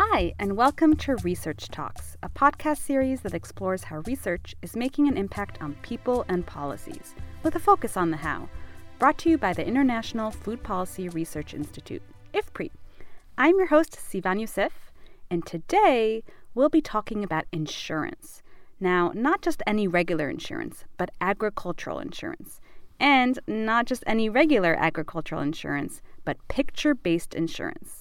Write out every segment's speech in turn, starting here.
Hi, and welcome to Research Talks, a podcast series that explores how research is making an impact on people and policies, with a focus on the how. Brought to you by the International Food Policy Research Institute, IFPRI. I'm your host, Sivan Yosef, and today we'll be talking about insurance. Now, not just any regular insurance, but agricultural insurance. And not just any regular agricultural insurance, but picture based insurance.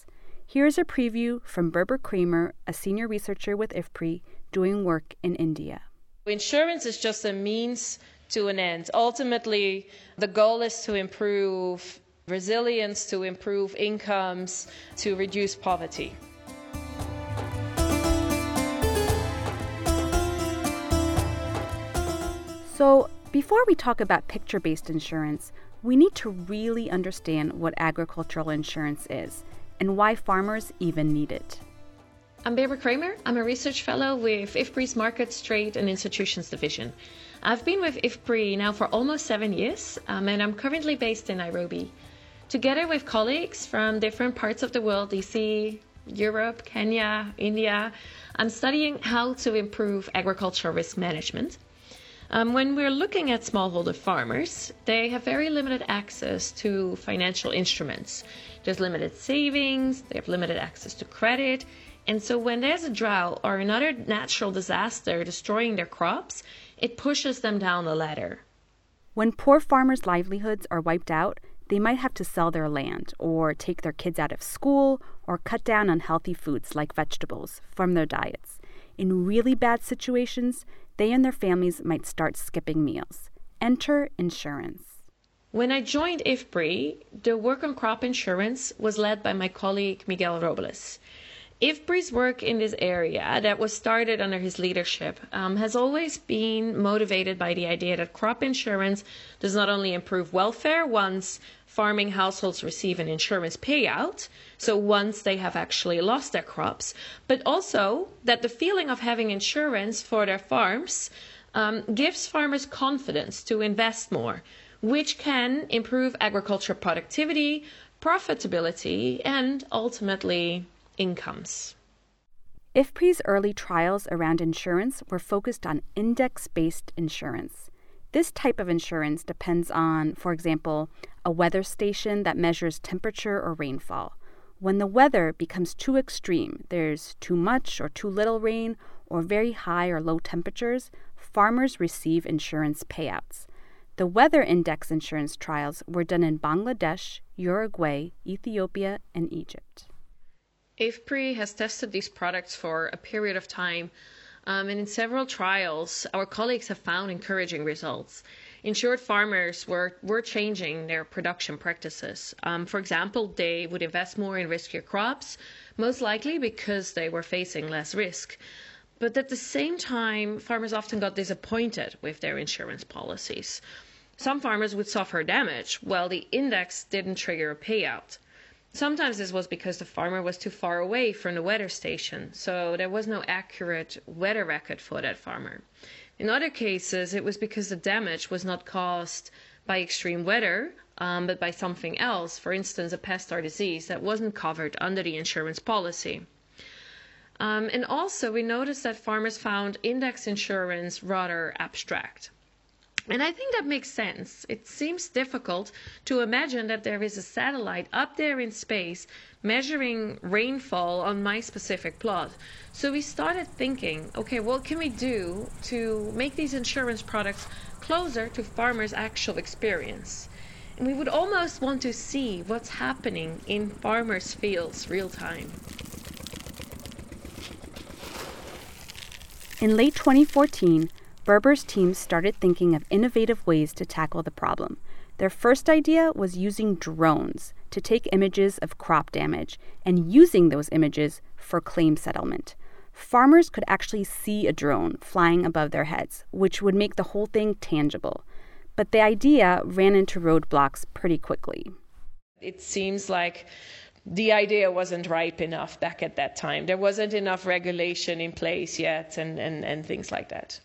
Here's a preview from Berber Kramer, a senior researcher with IFPRI doing work in India. Insurance is just a means to an end. Ultimately, the goal is to improve resilience, to improve incomes, to reduce poverty. So, before we talk about picture based insurance, we need to really understand what agricultural insurance is and why farmers even need it. I'm Berber Kramer. I'm a research fellow with IFPRI's Markets, Trade and Institutions Division. I've been with IFPRI now for almost seven years, um, and I'm currently based in Nairobi. Together with colleagues from different parts of the world, DC, Europe, Kenya, India, I'm studying how to improve agricultural risk management um, when we're looking at smallholder farmers, they have very limited access to financial instruments. There's limited savings, they have limited access to credit. And so when there's a drought or another natural disaster destroying their crops, it pushes them down the ladder. When poor farmers' livelihoods are wiped out, they might have to sell their land or take their kids out of school or cut down on healthy foods like vegetables from their diets. In really bad situations, they and their families might start skipping meals. Enter insurance. When I joined IFPRI, the work on crop insurance was led by my colleague Miguel Robles. IFPRI's work in this area that was started under his leadership um, has always been motivated by the idea that crop insurance does not only improve welfare once farming households receive an insurance payout, so once they have actually lost their crops, but also that the feeling of having insurance for their farms um, gives farmers confidence to invest more, which can improve agriculture productivity, profitability, and ultimately incomes. IFPRI's early trials around insurance were focused on index based insurance. This type of insurance depends on, for example, a weather station that measures temperature or rainfall. When the weather becomes too extreme, there's too much or too little rain, or very high or low temperatures, farmers receive insurance payouts. The weather index insurance trials were done in Bangladesh, Uruguay, Ethiopia, and Egypt. IFPRI has tested these products for a period of time um, and in several trials, our colleagues have found encouraging results. Insured farmers were, were changing their production practices. Um, for example, they would invest more in riskier crops, most likely because they were facing less risk. But at the same time, farmers often got disappointed with their insurance policies. Some farmers would suffer damage, while the index didn't trigger a payout. Sometimes this was because the farmer was too far away from the weather station, so there was no accurate weather record for that farmer. In other cases, it was because the damage was not caused by extreme weather, um, but by something else, for instance, a pest or disease that wasn't covered under the insurance policy. Um, and also, we noticed that farmers found index insurance rather abstract. And I think that makes sense. It seems difficult to imagine that there is a satellite up there in space measuring rainfall on my specific plot. So we started thinking, okay, what can we do to make these insurance products closer to farmers' actual experience? And we would almost want to see what's happening in farmers' fields real time. In late 2014, Berber's team started thinking of innovative ways to tackle the problem. Their first idea was using drones to take images of crop damage and using those images for claim settlement. Farmers could actually see a drone flying above their heads, which would make the whole thing tangible. But the idea ran into roadblocks pretty quickly. It seems like the idea wasn't ripe enough back at that time. There wasn't enough regulation in place yet and, and, and things like that.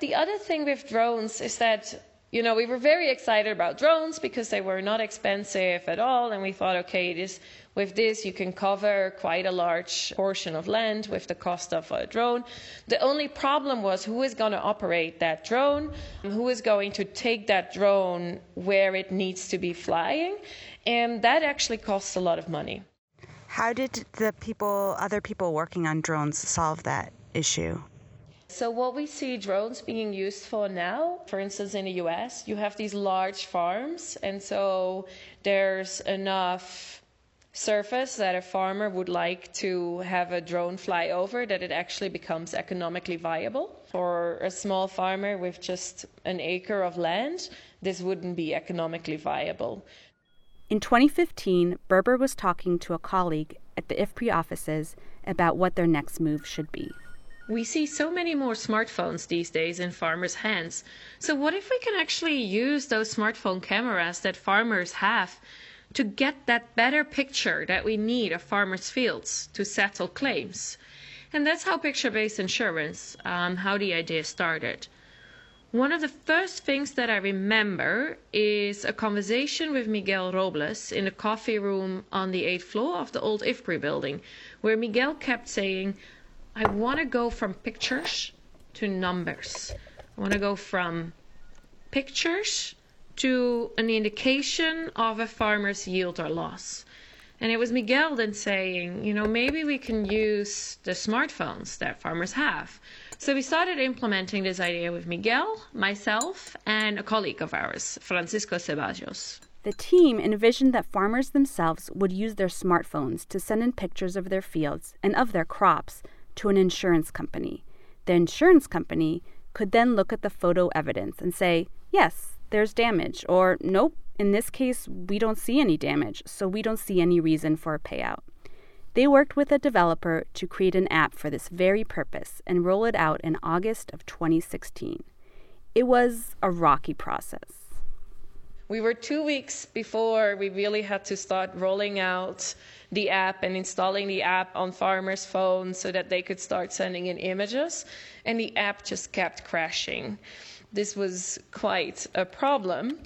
The other thing with drones is that you know, we were very excited about drones because they were not expensive at all, and we thought, okay, this With this, you can cover quite a large portion of land with the cost of a drone. The only problem was who is going to operate that drone, who is going to take that drone where it needs to be flying, and that actually costs a lot of money. How did the people, other people working on drones, solve that issue? So, what we see drones being used for now, for instance, in the US, you have these large farms, and so there's enough surface that a farmer would like to have a drone fly over that it actually becomes economically viable. For a small farmer with just an acre of land, this wouldn't be economically viable. In 2015, Berber was talking to a colleague at the IFPRI offices about what their next move should be. We see so many more smartphones these days in farmers' hands. So, what if we can actually use those smartphone cameras that farmers have to get that better picture that we need of farmers' fields to settle claims. And that's how picture based insurance, um, how the idea started. One of the first things that I remember is a conversation with Miguel Robles in a coffee room on the eighth floor of the old IFPRI building, where Miguel kept saying, I want to go from pictures to numbers. I want to go from pictures to an indication of a farmer's yield or loss. And it was Miguel then saying, you know, maybe we can use the smartphones that farmers have. So we started implementing this idea with Miguel, myself, and a colleague of ours, Francisco Ceballos. The team envisioned that farmers themselves would use their smartphones to send in pictures of their fields and of their crops to an insurance company. The insurance company could then look at the photo evidence and say, yes, there's damage, or nope, in this case, we don't see any damage, so we don't see any reason for a payout. They worked with a developer to create an app for this very purpose and roll it out in August of 2016. It was a rocky process. We were two weeks before we really had to start rolling out the app and installing the app on farmers' phones so that they could start sending in images, and the app just kept crashing this was quite a problem.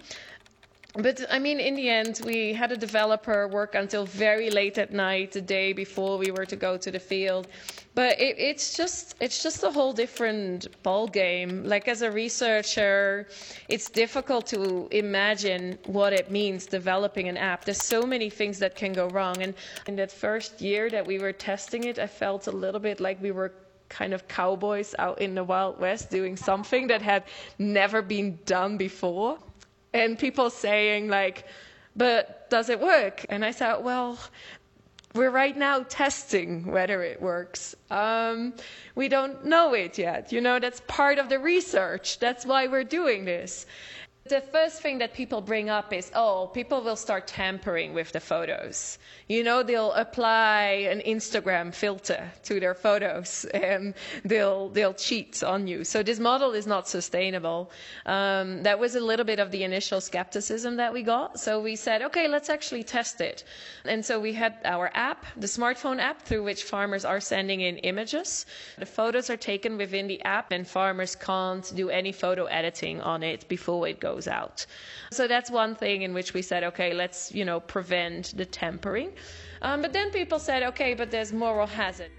But I mean, in the end, we had a developer work until very late at night, the day before we were to go to the field. But it, it's just it's just a whole different ball game. Like as a researcher, it's difficult to imagine what it means developing an app. There's so many things that can go wrong. And in that first year that we were testing it, I felt a little bit like we were kind of cowboys out in the Wild West doing something that had never been done before. And people saying, like, but does it work? And I thought, well, we're right now testing whether it works. Um, we don't know it yet. You know, that's part of the research. That's why we're doing this. The first thing that people bring up is, oh, people will start tampering with the photos. You know, they'll apply an Instagram filter to their photos and they'll they'll cheat on you. So this model is not sustainable. Um, that was a little bit of the initial skepticism that we got. So we said, okay, let's actually test it. And so we had our app, the smartphone app, through which farmers are sending in images. The photos are taken within the app, and farmers can't do any photo editing on it before it goes goes out. So that's one thing in which we said, okay, let's you know prevent the tampering. Um, but then people said, okay, but there's moral hazard.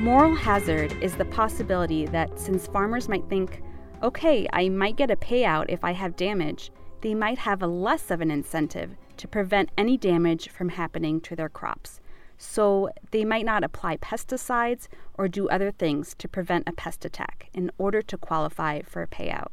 Moral hazard is the possibility that since farmers might think, okay, I might get a payout if I have damage, they might have a less of an incentive to prevent any damage from happening to their crops. So they might not apply pesticides or do other things to prevent a pest attack in order to qualify for a payout.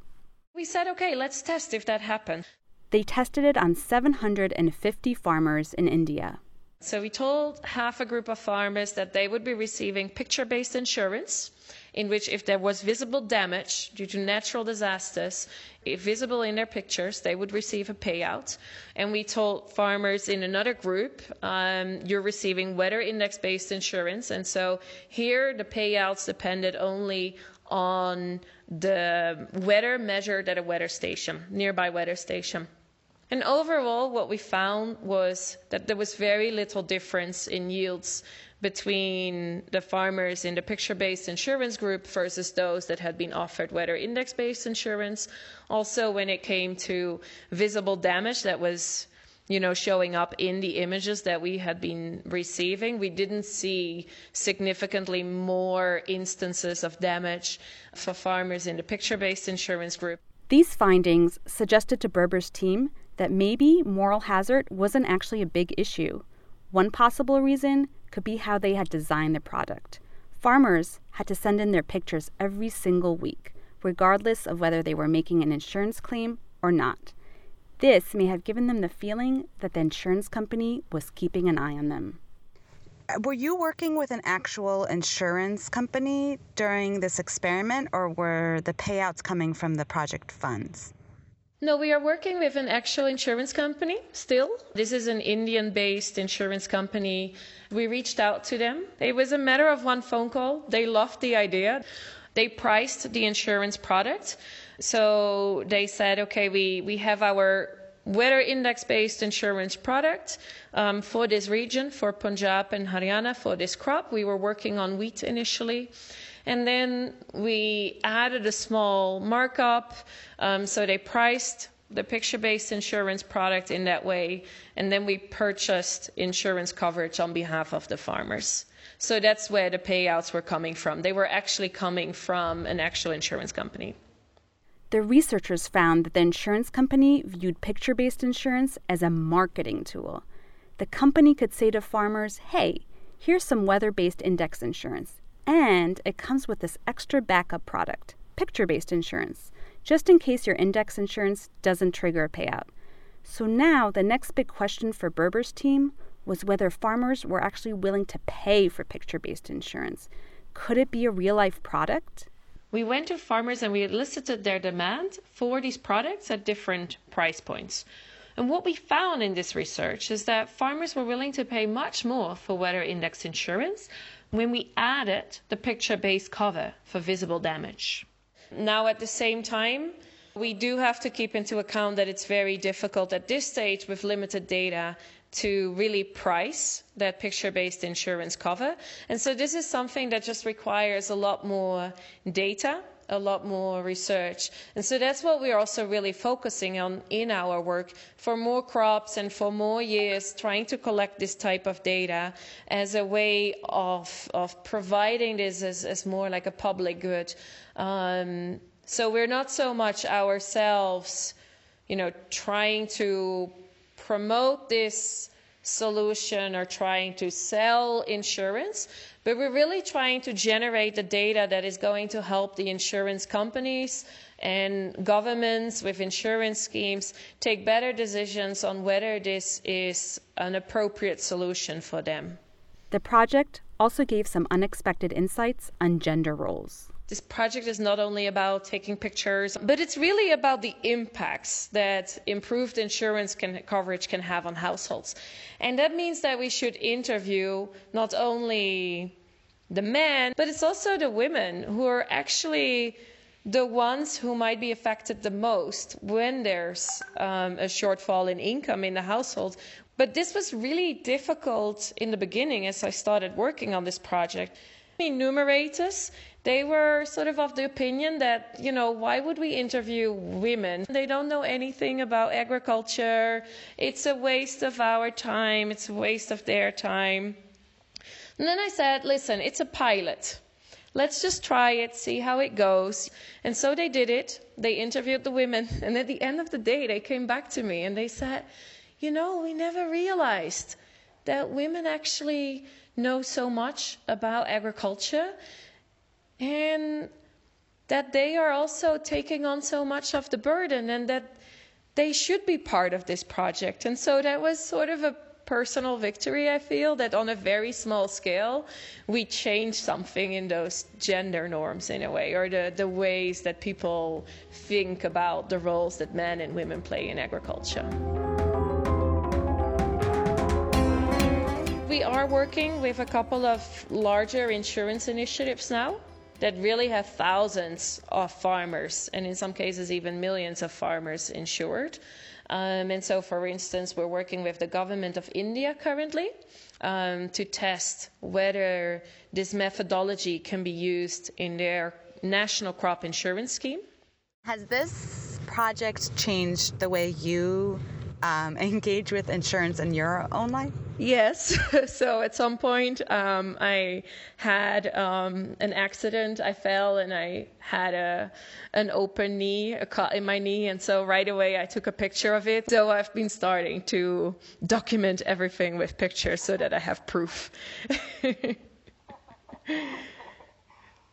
We said, okay, let's test if that happens. They tested it on 750 farmers in India. So we told half a group of farmers that they would be receiving picture based insurance, in which, if there was visible damage due to natural disasters, if visible in their pictures, they would receive a payout. And we told farmers in another group, um, you're receiving weather index based insurance. And so here the payouts depended only on the weather measured at a weather station, nearby weather station. And overall, what we found was that there was very little difference in yields between the farmers in the picture based insurance group versus those that had been offered weather index based insurance. Also, when it came to visible damage that was you know, showing up in the images that we had been receiving. We didn't see significantly more instances of damage for farmers in the picture based insurance group. These findings suggested to Berber's team that maybe moral hazard wasn't actually a big issue. One possible reason could be how they had designed the product. Farmers had to send in their pictures every single week, regardless of whether they were making an insurance claim or not. This may have given them the feeling that the insurance company was keeping an eye on them. Uh, were you working with an actual insurance company during this experiment, or were the payouts coming from the project funds? No, we are working with an actual insurance company still. This is an Indian based insurance company. We reached out to them. It was a matter of one phone call. They loved the idea. They priced the insurance product. So they said, okay, we, we have our weather index based insurance product um, for this region, for Punjab and Haryana, for this crop. We were working on wheat initially. And then we added a small markup. Um, so they priced the picture based insurance product in that way. And then we purchased insurance coverage on behalf of the farmers. So that's where the payouts were coming from. They were actually coming from an actual insurance company. The researchers found that the insurance company viewed picture based insurance as a marketing tool. The company could say to farmers, hey, here's some weather based index insurance. And it comes with this extra backup product, picture based insurance, just in case your index insurance doesn't trigger a payout. So now the next big question for Berber's team was whether farmers were actually willing to pay for picture based insurance. Could it be a real life product? We went to farmers and we elicited their demand for these products at different price points. And what we found in this research is that farmers were willing to pay much more for weather index insurance when we added the picture based cover for visible damage. Now, at the same time, we do have to keep into account that it's very difficult at this stage with limited data to really price that picture based insurance cover. And so this is something that just requires a lot more data a lot more research. And so that's what we're also really focusing on in our work for more crops and for more years, trying to collect this type of data as a way of, of providing this as, as more like a public good. Um, so we're not so much ourselves, you know, trying to promote this solution or trying to sell insurance, but we're really trying to generate the data that is going to help the insurance companies and governments with insurance schemes take better decisions on whether this is an appropriate solution for them. The project also gave some unexpected insights on gender roles. This project is not only about taking pictures, but it's really about the impacts that improved insurance can, coverage can have on households. And that means that we should interview not only the men, but it's also the women who are actually the ones who might be affected the most when there's um, a shortfall in income in the household. But this was really difficult in the beginning as I started working on this project. Enumerators they were sort of of the opinion that, you know, why would we interview women? They don't know anything about agriculture. It's a waste of our time, it's a waste of their time. And then I said, listen, it's a pilot. Let's just try it, see how it goes. And so they did it. They interviewed the women. And at the end of the day, they came back to me and they said, you know, we never realized that women actually know so much about agriculture and that they are also taking on so much of the burden and that they should be part of this project. And so that was sort of a personal victory, I feel, that on a very small scale, we changed something in those gender norms in a way, or the, the ways that people think about the roles that men and women play in agriculture. We are working with a couple of larger insurance initiatives now that really have thousands of farmers, and in some cases, even millions of farmers insured. Um, and so, for instance, we're working with the government of India currently um, to test whether this methodology can be used in their national crop insurance scheme. Has this project changed the way you um, engage with insurance in your own life? Yes. so at some point, um, I had um, an accident. I fell and I had a an open knee, a cut in my knee, and so right away I took a picture of it. So I've been starting to document everything with pictures so that I have proof.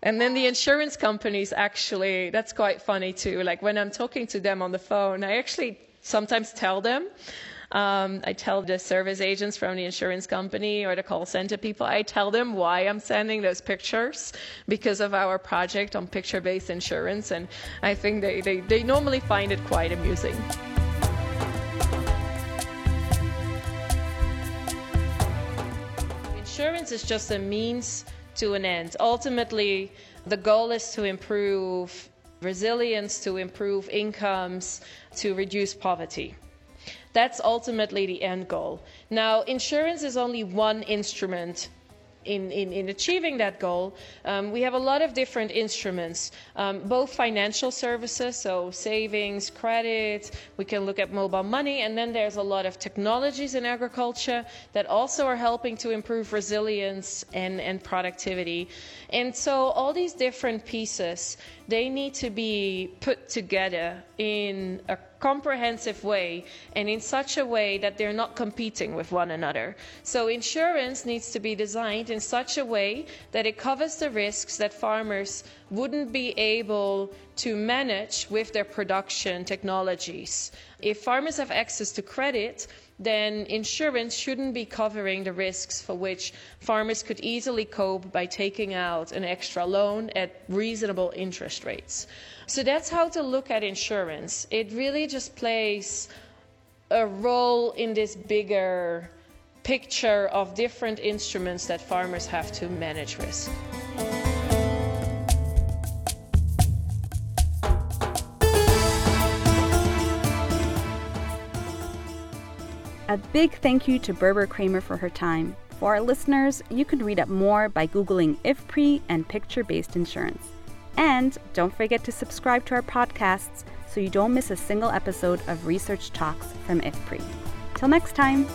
And then the insurance companies actually, that's quite funny too. Like when I'm talking to them on the phone, I actually sometimes tell them. Um, I tell the service agents from the insurance company or the call center people, I tell them why I'm sending those pictures because of our project on picture based insurance. And I think they, they, they normally find it quite amusing. Insurance is just a means to an end. Ultimately, the goal is to improve resilience, to improve incomes, to reduce poverty. That's ultimately the end goal. Now, insurance is only one instrument in, in, in, achieving that goal, um, we have a lot of different instruments, um, both financial services, so savings, credit, we can look at mobile money, and then there's a lot of technologies in agriculture that also are helping to improve resilience and, and productivity. And so all these different pieces, they need to be put together in a comprehensive way and in such a way that they're not competing with one another. So insurance needs to be designed in such a way that it covers the risks that farmers wouldn't be able to manage with their production technologies. If farmers have access to credit, then insurance shouldn't be covering the risks for which farmers could easily cope by taking out an extra loan at reasonable interest rates. So that's how to look at insurance. It really just plays a role in this bigger picture of different instruments that farmers have to manage risk. A big thank you to Berber Kramer for her time. For our listeners, you can read up more by Googling IFPRI and picture based insurance. And don't forget to subscribe to our podcasts so you don't miss a single episode of Research Talks from IFPRI. Till next time.